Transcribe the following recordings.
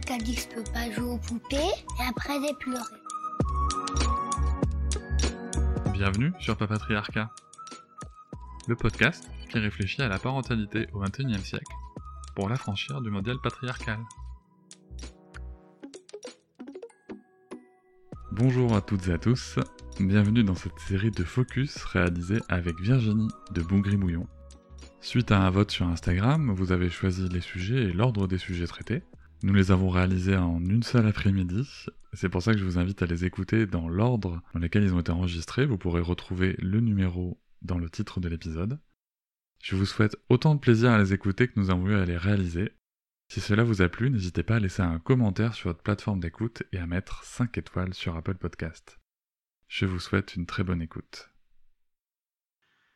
Quelqu'un dit que je peux pas jouer aux poupées et après j'ai pleuré. Bienvenue sur Papatriarcat, le podcast qui réfléchit à la parentalité au XXIe siècle pour l'affranchir du modèle patriarcal. Bonjour à toutes et à tous, bienvenue dans cette série de focus réalisée avec Virginie de Boungrimouillon. Suite à un vote sur Instagram, vous avez choisi les sujets et l'ordre des sujets traités. Nous les avons réalisés en une seule après-midi. C'est pour ça que je vous invite à les écouter dans l'ordre dans lequel ils ont été enregistrés. Vous pourrez retrouver le numéro dans le titre de l'épisode. Je vous souhaite autant de plaisir à les écouter que nous avons eu à les réaliser. Si cela vous a plu, n'hésitez pas à laisser un commentaire sur votre plateforme d'écoute et à mettre 5 étoiles sur Apple Podcast. Je vous souhaite une très bonne écoute.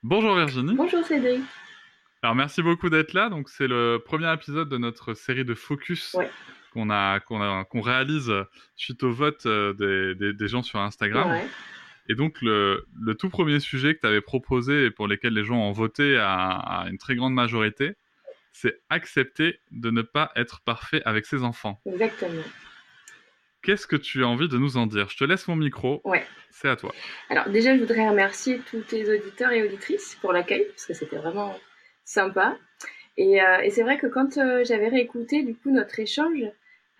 Bonjour Virginie. Bonjour Cédric. Alors merci beaucoup d'être là. Donc c'est le premier épisode de notre série de focus Ouais. qu'on a réalise suite au vote euh, des, des, des gens sur Instagram. Ouais. Et donc le, le tout premier sujet que tu avais proposé et pour lequel les gens ont voté à, à une très grande majorité, c'est accepter de ne pas être parfait avec ses enfants. Exactement. Qu'est-ce que tu as envie de nous en dire? Je te laisse mon micro. Ouais. C'est à toi. Alors déjà, je voudrais remercier tous tes auditeurs et auditrices pour l'accueil, parce que c'était vraiment sympa. Et, euh, et c'est vrai que quand euh, j'avais réécouté du coup notre échange,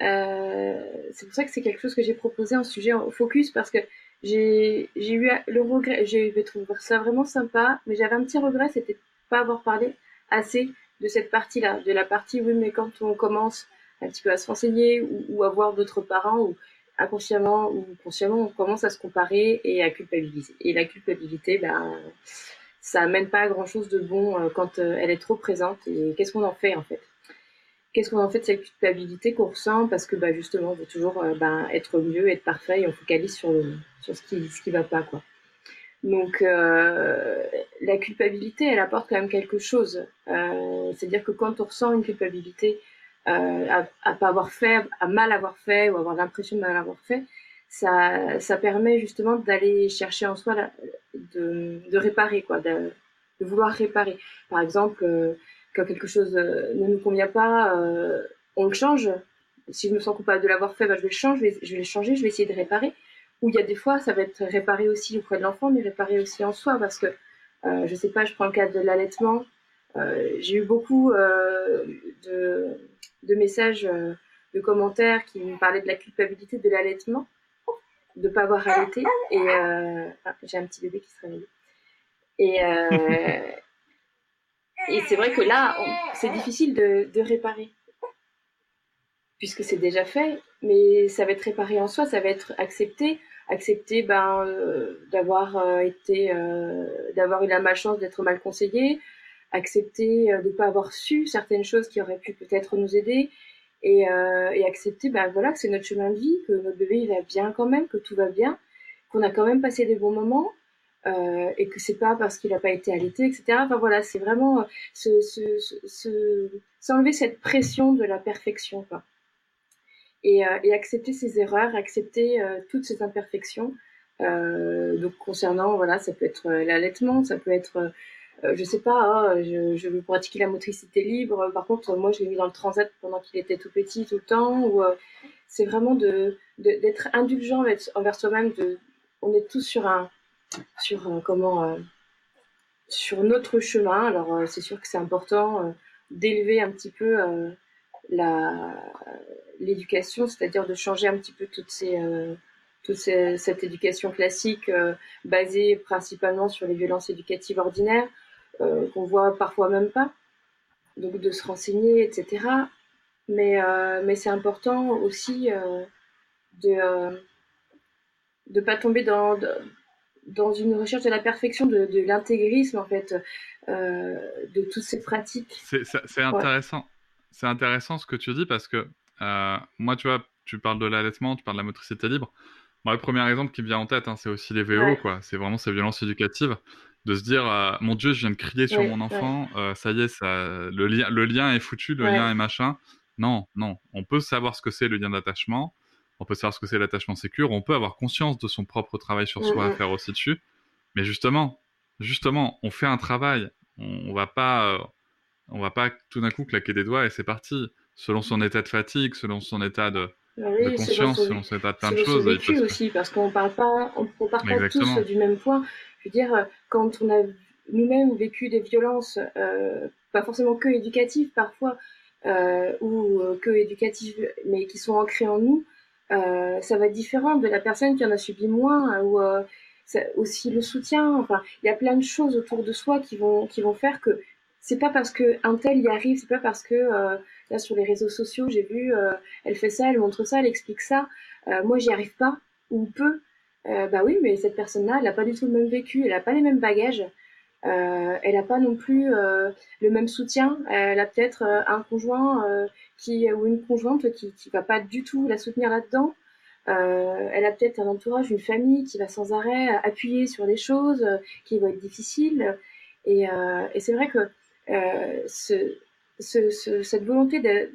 euh, c'est pour ça que c'est quelque chose que j'ai proposé en sujet au focus, parce que j'ai eu le regret, j'ai trouvé ça vraiment sympa, mais j'avais un petit regret, c'était pas avoir parlé assez de cette partie-là, de la partie oui, mais quand on commence un petit peu à se renseigner ou, ou à voir d'autres parents ou inconsciemment ou consciemment, on commence à se comparer et à culpabiliser. Et la culpabilité, ben, ça amène pas à grand chose de bon euh, quand euh, elle est trop présente. Et qu'est-ce qu'on en fait en fait? Qu'est-ce qu'on en fait de cette culpabilité qu'on ressent? Parce que bah, justement, on veut toujours euh, ben, être mieux, être parfait et on focalise sur, le, sur ce qui ce qui va pas quoi. Donc euh, la culpabilité, elle apporte quand même quelque chose. C'est-à-dire que quand on ressent une culpabilité à, à pas avoir fait, à mal avoir fait ou avoir l'impression de mal avoir fait, ça, ça permet justement d'aller chercher en soi, de, réparer quoi, de, vouloir réparer. Par exemple, euh, quand quelque chose euh, ne nous convient pas, euh, on le change. Si je me sens coupable de l'avoir fait, bah, je vais le changer, je vais, le changer, je vais essayer de réparer. Ou il y a des fois, ça va être réparé aussi auprès de l'enfant, mais réparé aussi en soi, parce que euh, je sais pas, je prends le cas de l'allaitement. J'ai eu beaucoup de, messages, de commentaires qui me parlaient de la culpabilité de l'allaitement, de pas avoir allaité. Et euh, ah, j'ai un petit bébé qui se réveille. Et, euh, et c'est vrai que là, c'est difficile de, réparer, puisque c'est déjà fait, mais ça va être réparé en soi, ça va être accepté, accepter ben, euh, d'avoir été, d'avoir eu la malchance d'être mal conseillé, accepter de ne pas avoir su certaines choses qui auraient pu peut-être nous aider, et, euh, et accepter ben, voilà, que c'est notre chemin de vie, que notre bébé il va bien quand même, que tout va bien, qu'on a quand même passé des bons moments, euh, et que c'est pas parce qu'il n'a pas été allaité, etc. Enfin voilà, c'est vraiment euh, se, se, se, se- s'enlever cette pression de la perfection, quoi. Et, euh, et accepter ses erreurs, accepter euh, toutes ces imperfections. Euh, donc concernant, voilà, ça peut être l'allaitement, ça peut être, euh, je sais pas, hein, je, je veux pratiquer la motricité libre. Par contre, moi, je l'ai mis dans le transat pendant qu'il était tout petit, tout le temps. Euh, c'est vraiment d'être indulgent envers, soi-même. On est tous sur un, sur comment, euh, sur notre chemin. Alors euh, c'est sûr que c'est important d'élever un petit peu l'éducation, c'est-à-dire de changer un petit peu toute cette éducation classique basée principalement sur les violences éducatives ordinaires euh, qu'on voit parfois même pas, donc de se renseigner, etc. Mais euh, mais c'est important aussi euh, de euh, de pas tomber dans de- dans une recherche de la perfection, de, de l'intégrisme en fait, euh, de toutes ces pratiques. C'est intéressant. C'est intéressant ce que tu dis parce que euh, moi, tu vois, tu parles de l'allaitement, tu parles de la motricité libre. Moi, le premier exemple qui me vient en tête, hein, c'est aussi les VO, quoi. C'est vraiment ces violences éducatives de se dire euh, mon Dieu, je viens de crier sur mon enfant, euh, ça y est, ça, le, lien, le lien est foutu, le lien est machin. Non, non, on peut savoir ce que c'est le lien d'attachement, on peut savoir ce que c'est l'attachement sécure, on peut avoir conscience de son propre travail sur soi à faire aussi dessus, mais justement, justement, on fait un travail, on, va pas, euh, on va pas tout d'un coup claquer des doigts et c'est parti, selon son état de fatigue, selon son état de, bah conscience, selon son état de plein de choses. vécu aussi, parce qu'on parle pas, on, part pas tous du même point. Je veux dire, quand on a nous-mêmes vécu des violences, euh, pas forcément que éducatives parfois, euh, ou euh, que éducatives, mais qui sont ancrées en nous, ça va être différent de la personne qui en a subi moins, ou aussi le soutien. Enfin, il y a plein de choses autour de soi qui vont qui vont faire que c'est pas parce que un tel y arrive, c'est pas parce que là sur les réseaux sociaux j'ai vu, elle fait ça, elle montre ça, elle explique ça, moi j'y arrive pas ou peu. Euh, bah oui, mais cette personne-là, elle n'a pas du tout le même vécu, elle n'a pas les mêmes bagages, euh, elle n'a pas non plus euh, le même soutien. Elle a peut-être un conjoint qui ou une conjointe qui qui va pas du tout la soutenir là-dedans. elle a peut-être un entourage, une famille qui va sans arrêt appuyer sur des choses qui vont être difficiles. Et, c'est vrai que ce, ce, cette volonté de,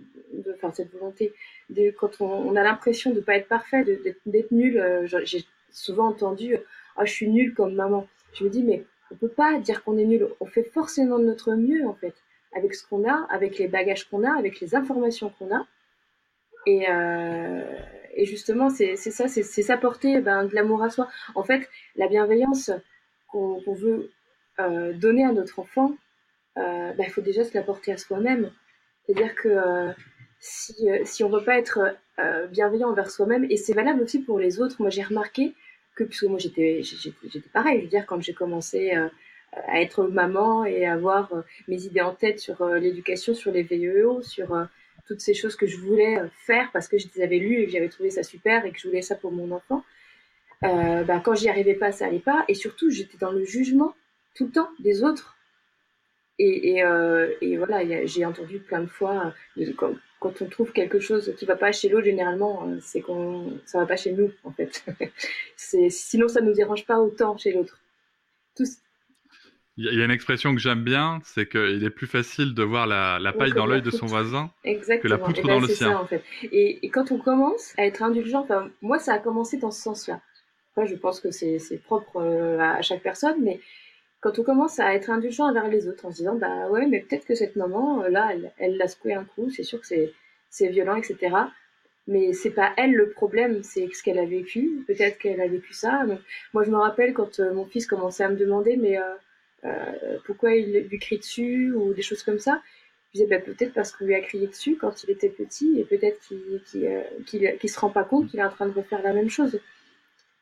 enfin cette volonté de quand on, a l'impression de pas être parfait, d'être nul, j'ai souvent entendu ah je suis nulle comme maman. Je me dis mais on peut pas dire qu'on est nul. On fait forcément de notre mieux en fait avec ce qu'on a, avec les bagages qu'on a, avec les informations qu'on a. Et, euh, et justement c'est ça, c'est s'apporter ben, de l'amour à soi. En fait la bienveillance qu'on veut euh, donner à notre enfant, euh, ben, il faut déjà se l'apporter à soi-même. C'est-à-dire que si, euh, si on ne veut pas être euh, bienveillant envers soi-même, et c'est valable aussi pour les autres, moi j'ai remarqué que puisque moi j'étais pareil, je veux dire quand j'ai commencé euh, à être maman et avoir euh, mes idées en tête sur euh, l'éducation, sur les VEO, sur toutes ces choses que je voulais faire parce que je les avais lues et que j'avais trouvé ça super et que je voulais ça pour mon enfant. bah, quand j'y arrivais pas, ça allait pas. Et surtout, j'étais dans le jugement tout le temps des autres. Et, voilà, j'ai entendu plein de fois, quand, quand on trouve quelque chose qui va pas chez l'autre, généralement, euh, c'est qu'on ça va pas chez nous, en fait. c'est sinon ça nous dérange pas autant chez l'autre. Il y a une expression que j'aime bien, c'est qu'il est plus facile de voir la, la paille dans l'œil de son voisin que la poutre eh dans ben, le sien. Ça, en fait. et, et, quand on commence à être indulgent, moi ça a commencé dans ce sens-là. je pense que c'est propre euh, à chaque personne, mais quand on commence à être indulgent envers les autres en se disant bah ouais mais peut-être que cette maman euh, là elle, l'a secoué un coup c'est sûr que c'est c'est violent etc mais c'est pas elle le problème c'est ce qu'elle a vécu peut-être qu'elle a vécu ça. Moi je me rappelle quand euh, mon fils commençait à me demander mais euh, pourquoi il lui crie dessus ou des choses comme ça. Je disais bah, peut-être parce qu'on lui a crié dessus quand il était petit et peut-être qu'il qu'il se rend pas compte qu'il est en train de refaire la même chose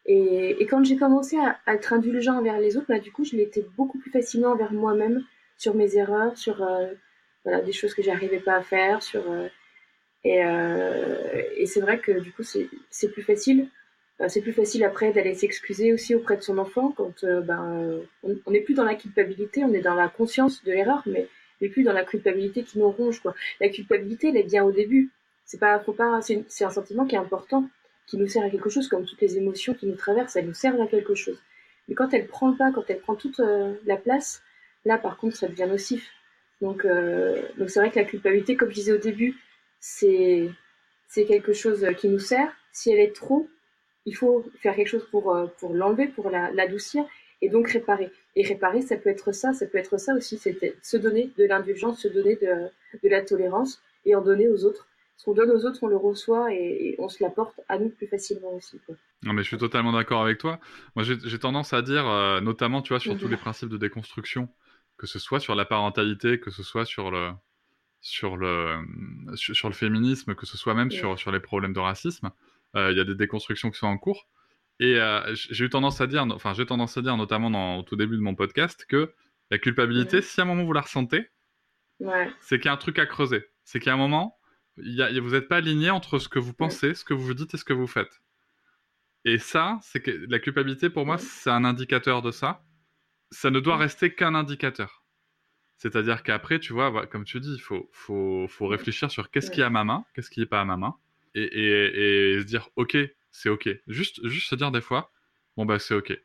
et, quand j'ai commencé à, être indulgent envers les autres, bah, du coup, je l'étais beaucoup plus facilement envers moi-même, sur mes erreurs, sur euh, des choses que j'arrivais pas à faire. Euh, et, euh, et c'est vrai que du coup, c'est plus facile. C'est plus facile après d'aller s'excuser aussi auprès de son enfant quand ben, on n'est plus dans la culpabilité, on est dans la conscience de l'erreur, mais n'est plus dans la culpabilité qui nous ronge. La culpabilité, elle est bien au début. C'est pas, pas, c'est un sentiment qui est important qui nous sert à quelque chose, comme toutes les émotions qui nous traversent, elles nous servent à quelque chose. Mais quand elle prend le pas, quand elle prend toute euh, la place, là par contre ça devient nocif. Donc euh, donc c'est vrai que la culpabilité, comme je disais au début, c'est c'est quelque chose qui nous sert. Si elle est trop, il faut faire quelque chose pour euh, pour l'enlever, pour l'adoucir et donc réparer. Et réparer, ça peut être ça, ça peut être ça aussi, c'est se donner de l'indulgence, se donner de, de la tolérance et en donner aux autres ce qu'on donne aux autres, on le reçoit et, on se l'apporte à nous plus facilement aussi. Non, mais je suis totalement d'accord avec toi. Moi, j'ai tendance à dire, euh, notamment, tu vois, sur tous mhm. les principes de déconstruction, que ce soit sur la parentalité, que ce soit sur le, sur le, sur, le féminisme, que ce soit même sur, sur les problèmes de racisme, euh, il y a des déconstructions qui sont en cours. Et euh, j'ai eu tendance à dire, enfin, j'ai tendance à dire, notamment dans, au tout début de mon podcast, que la culpabilité, si à un moment vous la ressentez, c'est qu'il y a un truc à creuser. C'est qu'à un moment, vous n'êtes pas aligné entre ce que vous pensez, ce que vous dites et ce que vous faites. Et ça, c'est que la culpabilité, pour moi, c'est un indicateur de ça. Ça ne doit rester qu'un indicateur. C'est-à-dire qu'après, tu vois, comme tu dis, il faut, faut, faut, réfléchir sur qu'est-ce qui est à ma main, qu'est-ce qui n'est pas à ma main. et, se dire ok, c'est ok. Juste, juste se dire des fois, bon bah c'est ok.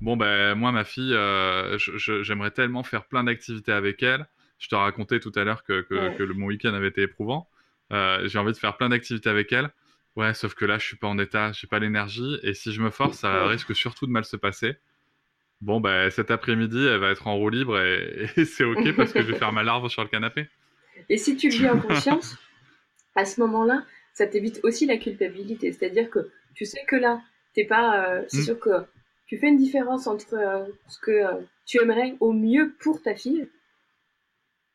Bon ben moi ma fille, euh, j'aimerais tellement faire plein d'activités avec elle. Je te racontais tout à l'heure que, que, mon week-end avait été éprouvant. Euh, j'ai envie de faire plein d'activités avec elle. Ouais, sauf que là, je suis pas en état, j'ai pas l'énergie, et si je me force, ça risque surtout de mal se passer. Bon, ben cet après-midi, elle va être en roue libre, et, c'est ok parce que je vais faire ma larve sur le canapé. Et si tu le vis en conscience, à ce moment-là, ça t'évite aussi la culpabilité. C'est-à-dire que tu sais que là, t'es pas. Euh, c'est mm. sûr que tu fais une différence entre euh, ce que euh, tu aimerais au mieux pour ta fille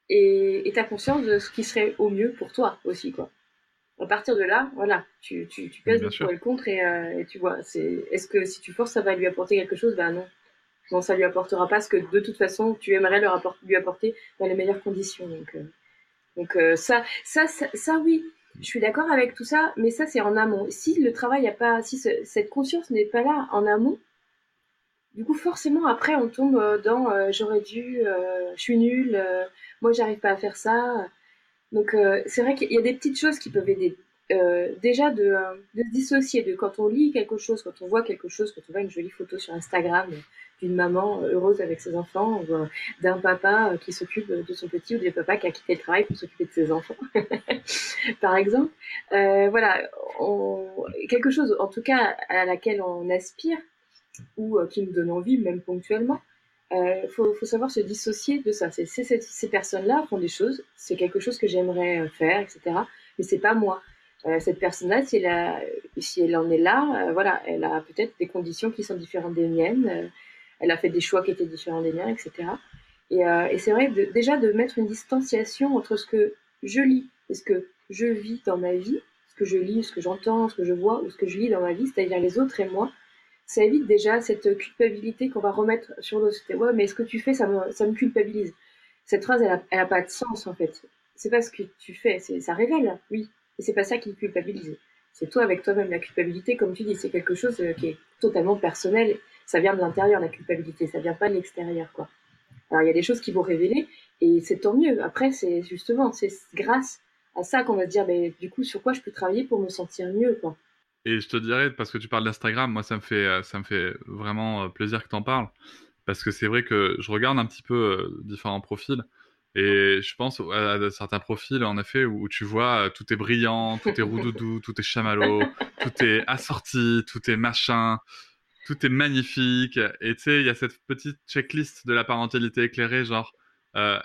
et tu as conscience de ce qui serait au mieux pour toi aussi, quoi. À partir de là, voilà, tu, tu, tu pèses le pour et le contre et, tu vois, c'est, est-ce que si tu forces, ça va lui apporter quelque chose? Ben non. Non, ça lui apportera pas ce que de toute façon, tu aimerais leur lui apporter dans les meilleures conditions. Donc, donc ça, ça, ça, ça, oui, je suis d'accord avec tout ça, mais ça c'est en amont. Si le travail a pas, si cette conscience n'est pas là en amont, du coup forcément après on tombe euh, dans euh, j'aurais dû, euh, je suis nulle, moi j'arrive pas à faire ça. Donc c'est vrai qu'il y a des petites choses qui peuvent aider. déjà de, de, se dissocier de quand on lit quelque chose, quand on voit quelque chose, quand on voit une jolie photo sur Instagram d'une maman heureuse avec ses enfants, euh, d'un papa euh, qui s'occupe de son petit, ou d'un papa qui a quitté le travail pour s'occuper de ses enfants, par exemple. Euh, voilà, quelque chose, en tout cas, à laquelle on aspire, ou qui nous donne envie, même ponctuellement. Il faut, faut, savoir se dissocier de ça. Ces personnes-là font des choses, c'est quelque chose que j'aimerais faire, etc. Mais c'est pas moi. cette personne-là, si elle, en est là, voilà, elle a peut-être des conditions qui sont différentes des miennes elle a fait des choix qui étaient différents des miens, etc. Euh, et, c'est vrai déjà de mettre une distanciation entre ce que je lis et ce que je vis dans ma vie, ce que je lis, ce que j'entends, ce que je vois ou ce que je lis dans ma vie, c'est-à-dire les autres et moi, ça évite déjà cette culpabilité qu'on va remettre sur l'autre. Ouais, mais ce que tu fais, ça me, ça me culpabilise. Cette phrase, elle a, pas de sens en fait. C'est pas ce que tu fais, ça révèle, oui, et c'est pas ça qui culpabilise. C'est toi avec toi-même la culpabilité, comme tu dis, c'est quelque chose euh, qui est totalement personnel ça vient de l'intérieur, la culpabilité, ça vient pas de l'extérieur, quoi. Alors, il y a des choses qui vont révéler, et c'est tant mieux. Après, c'est justement, c'est grâce à ça qu'on va se dire, mais du coup, sur quoi je peux travailler pour me sentir mieux, quoi. Et je te dirais, parce que tu parles d'Instagram, moi, ça me fait, euh, ça me fait vraiment euh, plaisir que tu en parles, parce que c'est vrai que je regarde un petit peu euh, différents profils, et je pense à, certains profils, en effet, où tu vois, tout est brillant, tout est roudoudou, tout est chamallow, tout est assorti, tout est machin tout est magnifique. Et tu sais, il y a cette petite checklist de la parentalité éclairée, genre, euh,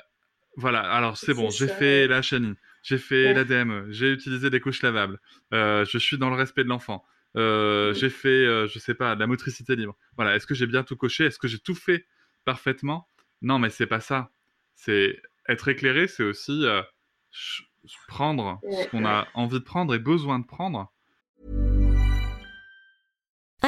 voilà, alors c'est bon, j'ai fait la chenille, j'ai fait l'ADM, j'ai utilisé des couches lavables, euh, je suis dans le respect de l'enfant, euh, j'ai fait, je sais pas, de la motricité libre. Voilà, est-ce que j'ai bien tout coché? Est-ce que j'ai tout fait parfaitement? Non, mais c'est pas ça. C'est être éclairé, c'est aussi prendre ce qu'on a envie de prendre et besoin de prendre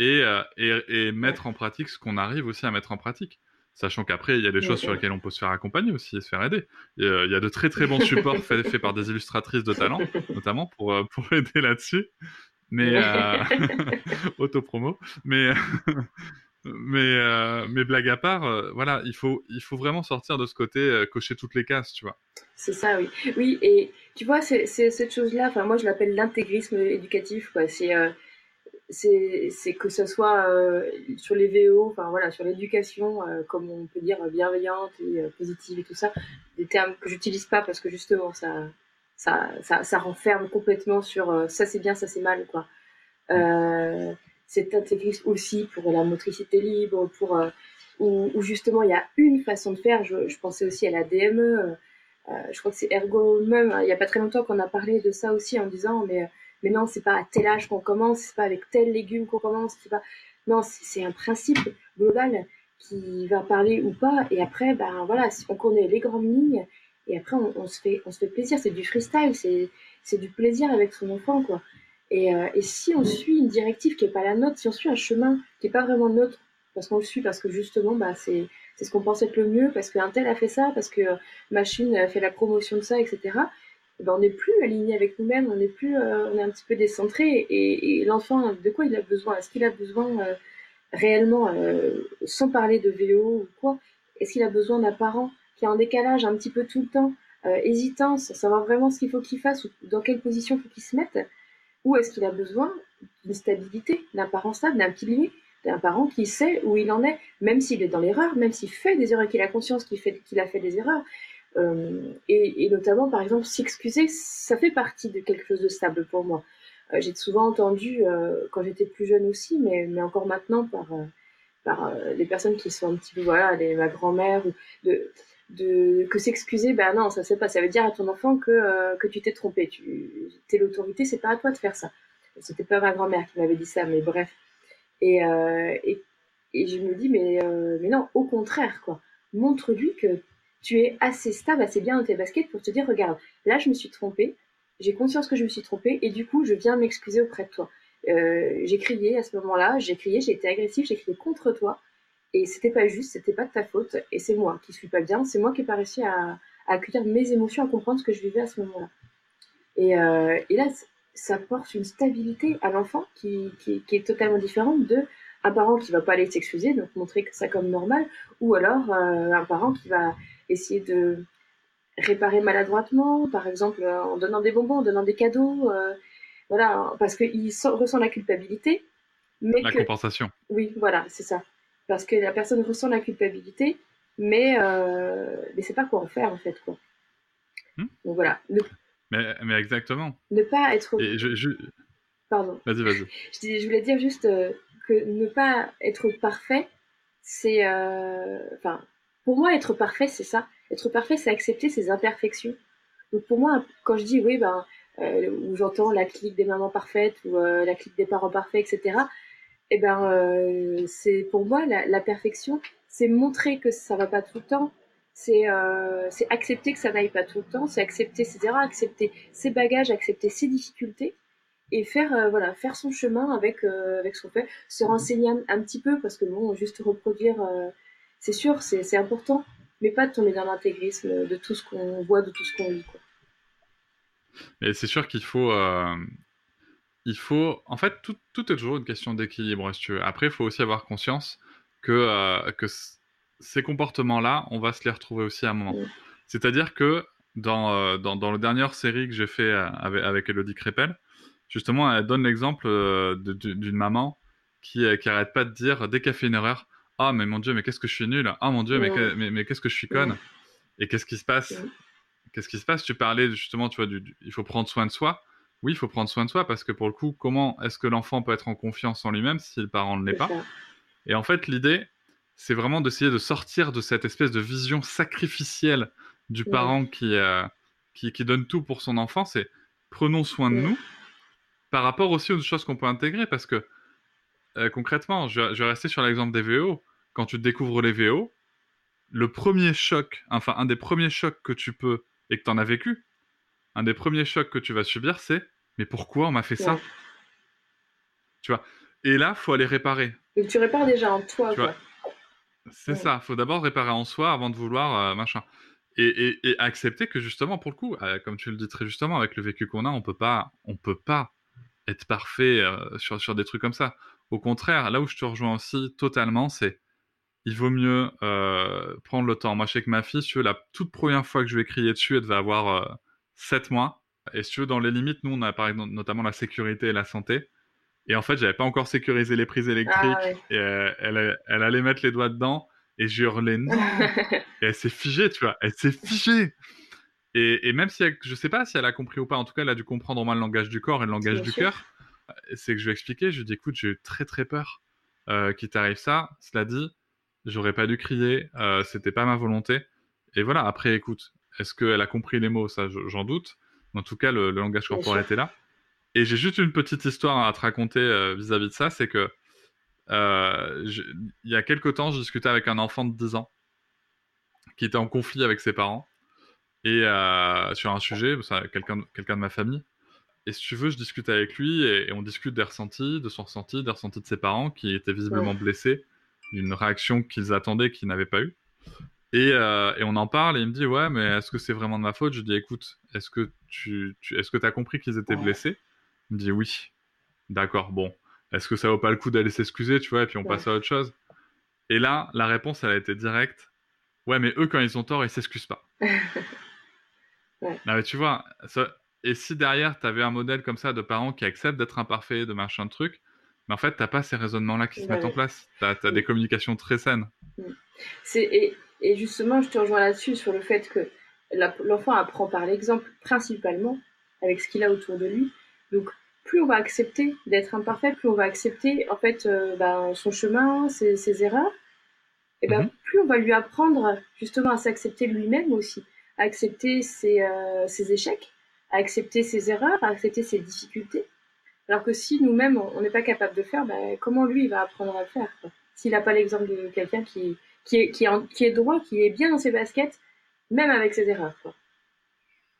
Euh, et, et, mettre en pratique ce qu'on arrive aussi à mettre en pratique. Sachant qu'après, il y a des choses sur lesquelles on peut se faire accompagner aussi et se faire aider. Il y a de très très bons supports faits fait par des illustratrices de talent, notamment pour, euh, pour aider là-dessus. Mais euh... auto-promo. Mais, mais, euh, mais blague à part, voilà, il faut, il faut vraiment sortir de ce côté cocher toutes les cases, tu vois. C'est ça, oui. Oui, et tu vois, c'est cette chose-là, enfin, moi je l'appelle l'intégrisme éducatif, quoi. C'est c'est que ce soit euh, sur les VO, enfin voilà, sur l'éducation, euh, comme on peut dire bienveillante et euh, positive et tout ça, des termes que j'utilise pas parce que justement ça, ça, ça, ça renferme complètement sur ça c'est bien, ça c'est mal quoi. c'est intégrisme aussi pour la motricité libre, pour où, justement il y a une façon de faire. Je, je pensais aussi à la DME. je crois que c'est Ergo même. Il y a pas très longtemps qu'on a parlé de ça aussi en disant mais mais non, c'est pas à tel âge qu'on commence, c'est pas avec tel légume qu'on commence, c'est pas. Non, c'est un principe global qui va parler ou pas. Et après, ben voilà, on connaît les grandes lignes et après on, se fait on se fait plaisir c'est du freestyle c'est du plaisir avec son enfant quoi et, euh, et si on suit une directive qui est pas la nôtre si on suit un chemin qui est pas vraiment nôtre parce qu'on le suit parce que justement bah c'est ce qu'on pense être le mieux parce qu'un tel a fait ça parce que machine a fait la promotion de ça etc ben on n'est plus aligné avec nous-mêmes on n'est plus euh, on est un petit peu décentré et, l'enfant de quoi il a besoin? Est-ce qu'il a besoin euh, réellement sans parler de VO ou quoi est-ce qu'il a besoin d'un parent qui est en décalage un petit peu tout le temps, euh, hésitant, sans savoir vraiment ce qu'il faut qu'il fasse ou dans quelle position il faut qu'il se mette? Ou est-ce qu'il a besoin d'une stabilité, d'un parent stable, d'un pilier, d'un parent qui sait où il en est, même s'il est dans l'erreur, même s'il fait des erreurs et qu'il a conscience qu'il fait qu'il a fait des erreurs? Euh, et, notamment, par exemple, s'excuser, ça fait partie de quelque chose de stable pour moi. Euh, j'ai souvent entendu, quand j'étais plus jeune aussi, mais, mais encore maintenant par par des personnes qui sont un petit peu voilà ma grand-mère de de que s'excuser ben non ça c'est pas. Ça veut dire à ton enfant que euh, que tu t'es trompé. Tu t'es l'autorité c'est pas à toi de faire ça. C'était pas ma grand-mère qui m'avait dit ça mais bref. Et, euh, et, je me dis mais euh, mais non au contraire quoi. Montre-lui que tu es assez stable assez bien dans tes baskets pour te dire regarde là je me suis trompée j'ai conscience que je me suis trompée et du coup je viens m'excuser auprès de toi j'ai crié à ce moment-là j'ai crié j'ai été agressif j'ai crié contre toi et c'était pas juste, c'était pas de ta faute, et c'est moi qui suis pas bien, c'est moi qui n'ai pas réussi à, accueillir mes émotions, à comprendre ce que je vivais à ce moment-là. Et, euh, là, ça porte une stabilité à l'enfant qui, est totalement différente de un parent qui va pas aller s'excuser, donc montrer ça comme normal, ou alors euh, un parent qui va essayer de réparer maladroitement, par exemple en donnant des bonbons, en donnant des cadeaux, euh, voilà, parce qu'il ressent la culpabilité. Mais la compensation. Oui, voilà, c'est ça parce que la personne ressent la culpabilité, mais euh, mais c'est pas quoi en faire en fait quoi. Hmm. Donc voilà. Mais, mais exactement. Ne pas être. je, Pardon. Vas-y, vas-y. je, je, voulais dire juste euh, que ne pas être parfait, c'est, euh, enfin, pour moi être parfait, c'est ça. Être parfait, c'est accepter ses imperfections. Donc pour moi, quand je dis oui, ben, euh, j'entends la clique des mamans parfaites ou la clique des parents parfaits, etc eh ben, euh, c'est pour moi la, perfection, c'est montrer que ça va pas tout le temps, c'est euh, accepter que ça n'aille pas tout le temps, c'est accepter ses erreurs, accepter ses bagages, accepter ses difficultés et faire euh, voilà faire son chemin avec euh, avec ce qu'on fait, se renseigner un, petit peu parce que bon juste reproduire euh, c'est sûr c'est important, mais pas de tomber dans l'intégrisme de tout ce qu'on voit, de tout ce qu'on lit quoi. Mais c'est sûr qu'il faut il faut. En fait, tout, tout est toujours une question d'équilibre, si tu veux. Après, il faut aussi avoir conscience que, euh, que ces comportements-là, on va se les retrouver aussi à un moment. C'est-à-dire que dans, euh, dans, dans, la dernière série que j'ai fait euh, avec, avec Elodie Crépel, justement, elle donne l'exemple d'une maman qui, qui arrête pas de dire, dès qu'elle fait une erreur, Ah, mais mon Dieu, mais qu'est-ce que je suis nul. Ah, mon Dieu, mais, mais, mais qu'est-ce que je suis conne. Et qu'est-ce qui se passe Qu'est-ce qui se passe? Tu parlais justement, tu vois, du, il faut prendre soin de soi. Oui, il faut prendre soin de soi parce que pour le coup, comment est-ce que l'enfant peut être en confiance en lui-même si le parent ne l'est pas? Et en fait, l'idée, c'est vraiment d'essayer de sortir de cette espèce de vision sacrificielle du parent euh, qui, qui, donne tout pour son enfant. C'est prenons soin de nous par rapport aussi aux choses qu'on peut intégrer parce que euh, concrètement, je, je, vais rester sur l'exemple des VO. Quand tu découvres les VO, le premier choc, enfin un des premiers chocs que tu peux et que tu en as vécu, un des premiers chocs que tu vas subir, c'est mais pourquoi on m'a fait ça? Tu vois? Et là, faut aller réparer. Et tu répares déjà en toi, quoi. C'est ça. Faut d'abord réparer en soi avant de vouloir euh, machin. Et, accepter que justement, pour le coup, euh, comme tu le dis très justement, avec le vécu qu'on a, on peut pas, on peut pas être parfait euh, sur, sur des trucs comme ça. Au contraire, là où je te rejoins aussi totalement, c'est il vaut mieux prendre le temps. Moi, je sais que ma fille, si la toute première fois que je vais crier dessus, elle va avoir 7 mois. Et si tu veux, dans les limites, nous, on a par exemple notamment la sécurité et la santé. Et en fait, j'avais pas encore sécurisé les prises électriques. Ah et euh, elle, elle, allait mettre les doigts dedans. Et j'ai hurlé non. et elle s'est figée, tu vois. Elle s'est figée. Et, et, même si elle, je sais pas si elle a compris ou pas, en tout cas, elle a dû comprendre au moins le langage du corps et le langage du cœur. C'est que je lui ai expliqué, je lui ai dit, écoute, j'ai eu très très peur euh, qu'il t'arrive ça. Cela dit, j'aurais pas dû crier, euh, c'était pas ma volonté. Et voilà, après, écoute, est-ce qu'elle a compris les mots? Ça, j'en doute. En tout cas, le, langage corporel était là. Et j'ai juste une petite histoire à te raconter euh, vis-à-vis de ça, c'est que il y a quelques temps, je discutais avec un enfant de 10 ans qui était en conflit avec ses parents. et sur un sujet, quelqu'un quelqu'un de ma famille. Et si tu veux, je discute avec lui et, on discute des ressentis, de son ressenti, des ressentis de ses parents qui étaient visiblement blessés, d'une réaction qu'ils attendaient qu'ils n'avaient pas eu. Et, euh, et, on en parle et il me dit ouais mais est-ce que c'est vraiment de ma faute? Je dis écoute est-ce que tu, est-ce que as compris qu'ils étaient blessés? Il me dit oui. D'accord bon. Est-ce que ça vaut pas le coup d'aller s'excuser tu vois et puis on passe à autre chose? Et là la réponse elle a été directe. Ouais mais eux quand ils ont tort ils s'excusent pas. ouais. mais tu vois et si derrière tu avais un modèle comme ça de parents qui acceptent d'être imparfaits de machin de truc mais en fait t'as pas ces raisonnements là qui se mettent en place. Tu as, des communications très saines. C'est et justement, je te rejoins là-dessus sur le fait que l'enfant apprend par l'exemple principalement avec ce qu'il a autour de lui. Donc, plus on va accepter d'être imparfait, plus on va accepter en fait euh, ben, son chemin, ses, erreurs, et ben, mhm. plus on va lui apprendre justement à s'accepter lui-même aussi, à accepter ses, euh, ses, échecs, à accepter ses erreurs, à accepter ses difficultés. Alors que si nous-mêmes on n'est pas capable de faire, ben, comment lui il va apprendre à le faire S'il n'a pas l'exemple de quelqu'un qui, qui est, qui, qui est droit, qui est bien dans ses baskets, même avec ses erreurs. Quoi.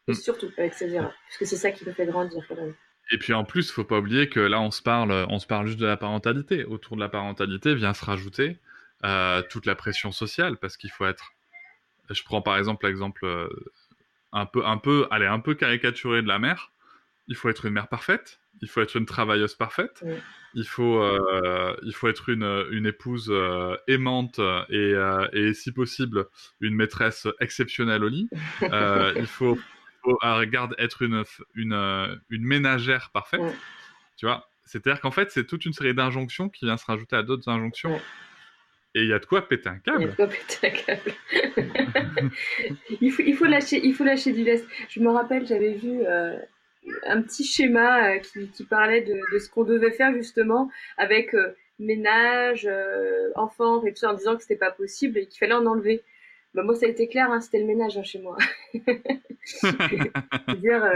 Et hmm. surtout avec ses erreurs, parce que c'est ça qui nous fait grandir quand même. Et puis en plus, faut pas oublier que là, on se parle, on se parle juste de la parentalité. Autour de la parentalité vient se rajouter euh, toute la pression sociale, parce qu'il faut être. Je prends par exemple l'exemple euh, un peu, un peu, allez, un peu caricaturé de la mère. Il faut être une mère parfaite. Il faut être une travailleuse parfaite il faut, euh, il faut être une, une épouse euh, aimante et, euh, et, si possible, une maîtresse exceptionnelle au lit. il faut, faut regarde, être une, une, une ménagère parfaite. Tu vois? C'est-à-dire qu'en fait, c'est toute une série d'injonctions qui vient se rajouter à d'autres injonctions. Et il y a de quoi péter un câble. Il y a de quoi péter un câble. il, faut, il, faut lâcher, il faut lâcher du lest. Je me rappelle, j'avais vu un petit schéma euh, qui, parlait de, ce qu'on devait faire justement avec euh, ménage, euh, enfants et tout ça en disant que c'était pas possible et qu'il fallait en enlever. Bah, moi, ça a été clair, hein, c'était le ménage hein, chez moi. dire,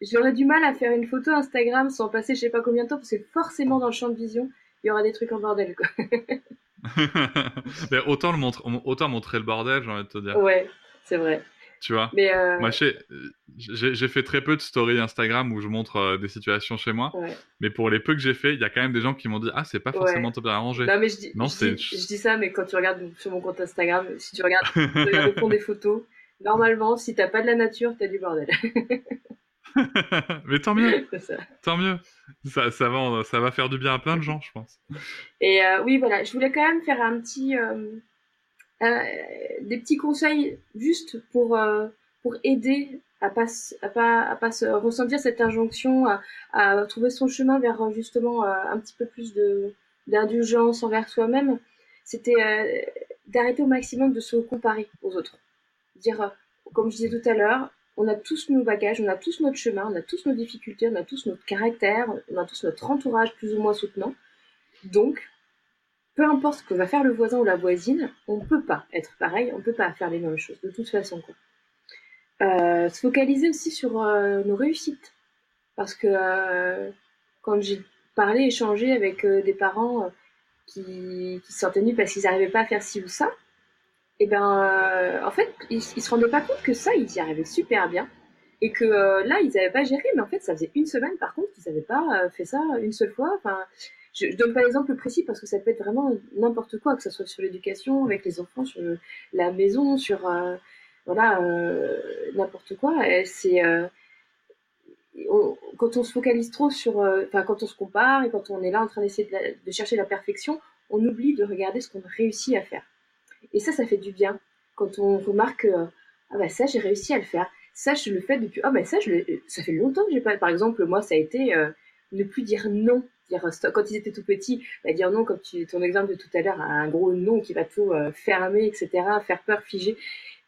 j'aurais du mal à faire une photo Instagram sans passer je sais pas combien de temps parce que forcément dans le champ de vision, il y aura des trucs en bordel. Quoi. Mais autant, le montre, autant montrer le bordel, j'ai envie de te dire. Ouais, c'est vrai tu vois. Mais euh, Moi, j'ai fait très peu de stories Instagram où je montre euh, des situations chez moi. Mais pour les peu que j'ai fait, il y a quand même des gens qui m'ont dit Ah, c'est pas forcément ouais. bien arrangé. Non, mais je dis, je, dis, ça, mais quand tu regardes sur mon compte Instagram, si tu regardes, tu regardes au fond des photos, normalement, si t'as pas de la nature, t'as du bordel. mais tant mieux. Tant mieux. Ça, ça, va, ça va faire du bien à plein de gens, je pense. Et euh, oui, voilà, je voulais quand même faire un petit. Euh, des petits conseils juste pour, euh, pour aider à pas, à pas, à pas se ressentir cette injonction, à, trouver son chemin vers justement un petit peu plus de d'indulgence envers soi-même, c'était d'arrêter au maximum de se comparer aux autres. Dire, comme je disais tout à l'heure, on a tous nos bagages, on a tous notre chemin, on a tous nos difficultés, on a tous notre caractère, on a tous notre entourage plus ou moins soutenant. Donc, peu importe ce que va faire le voisin ou la voisine, on ne peut pas être pareil, on ne peut pas faire les mêmes choses, de toute façon. Euh, se focaliser aussi sur euh, nos réussites. Parce que euh, quand j'ai parlé, échangé avec des parents qui, qui tenus parce qu'ils n'arrivaient pas à faire ci ou ça, et eh ben en fait, ils, ne se rendaient pas compte que ça, ils y arrivaient super bien. Et que là, ils n'avaient pas géré, mais en fait, ça faisait une semaine par contre qu'ils n'avaient pas fait ça une seule fois. Enfin, je, ne donne pas l'exemple précis parce que ça peut être vraiment n'importe quoi, que ce soit sur l'éducation, avec les enfants, sur la maison, sur euh, voilà euh, n'importe quoi. C'est euh, quand on se focalise trop sur, enfin quand on se compare et quand on est là en train d'essayer de, chercher la perfection, on oublie de regarder ce qu'on réussit à faire. Et ça, ça fait du bien quand on remarque ah bah ça j'ai réussi à le faire. Ça je le fais depuis ah bah ça je ça fait longtemps que j'ai pas. Par exemple moi ça a été ne plus dire non quand ils étaient tout petits, bah, dire non, comme tu, ton exemple de tout à l'heure, un gros non qui va tout euh, fermer, etc., faire peur, figer.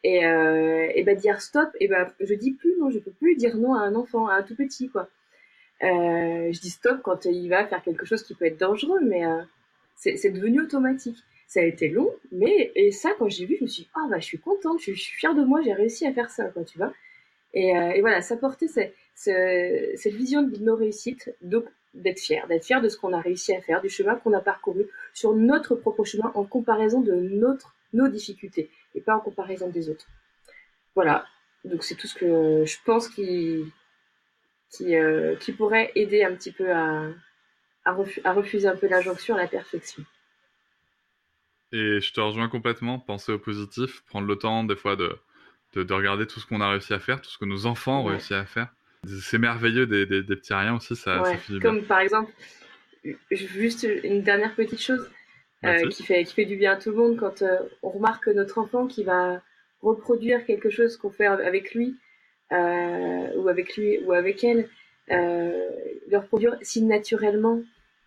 Et, euh, et bah, dire stop, et ben je dis plus non, je peux plus dire non à un enfant, à un tout petit, quoi. Euh, je dis stop quand il va faire quelque chose qui peut être dangereux, mais c'est devenu automatique. Ça a été long, mais et ça, quand j'ai vu, je me suis dit, ah bah je suis contente, je, suis fière de moi, j'ai réussi à faire ça, quoi, tu vois. Et, et voilà, ça portait cette, vision de nos réussites. Donc, d'être fier, d'être fier de ce qu'on a réussi à faire, du chemin qu'on a parcouru sur notre propre chemin en comparaison de notre, nos difficultés et pas en comparaison des autres. voilà, donc c'est tout ce que je pense qui, euh, pourrait aider un petit peu à, à, refuser un peu l'injonction à la perfection. Et je te rejoins complètement, penser au positif, prendre le temps des fois de, de, regarder tout ce qu'on a réussi à faire, tout ce que nos enfants ont réussi à faire. C'est merveilleux des, des, petits riens aussi, ça, ouais. Comme par exemple, juste une dernière petite chose euh, qui, fait, qui fait du bien à tout le monde quand euh, on remarque notre enfant qui va reproduire quelque chose qu'on fait avec lui euh, ou avec lui ou avec elle, le reproduire si naturellement.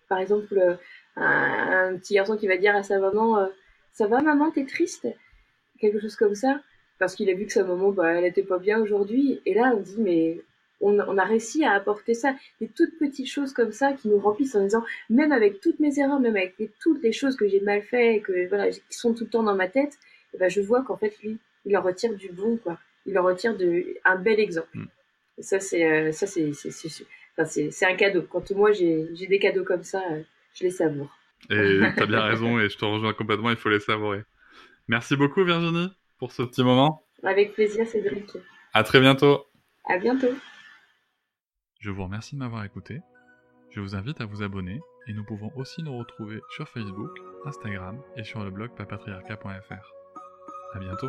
Par exemple, un, petit garçon qui va dire à sa maman Ça va, maman, t'es triste? Quelque chose comme ça, parce qu'il a vu que sa maman, bah, elle était pas bien aujourd'hui. Et là, on dit Mais on, a réussi à apporter ça, des toutes petites choses comme ça qui nous remplissent en disant, même avec toutes mes erreurs, même avec toutes les choses que j'ai mal fait et que voilà, qui sont tout le temps dans ma tête, eh ben, je vois qu'en fait lui, il en retire du bon quoi. Il en retire de un bel exemple. Mm. ça c'est euh, ça c'est c'est un cadeau. Quand moi j'ai des cadeaux comme ça, euh, je les savoure. Et tu as bien raison et je te rejoins complètement, il faut les savourer. Merci beaucoup Virginie pour ce petit moment. Avec plaisir Cédric. À très bientôt. À bientôt. Je vous remercie de m'avoir écouté. Je vous invite à vous abonner et nous pouvons aussi nous retrouver sur Facebook, Instagram et sur le blog papatriarca.fr. À bientôt.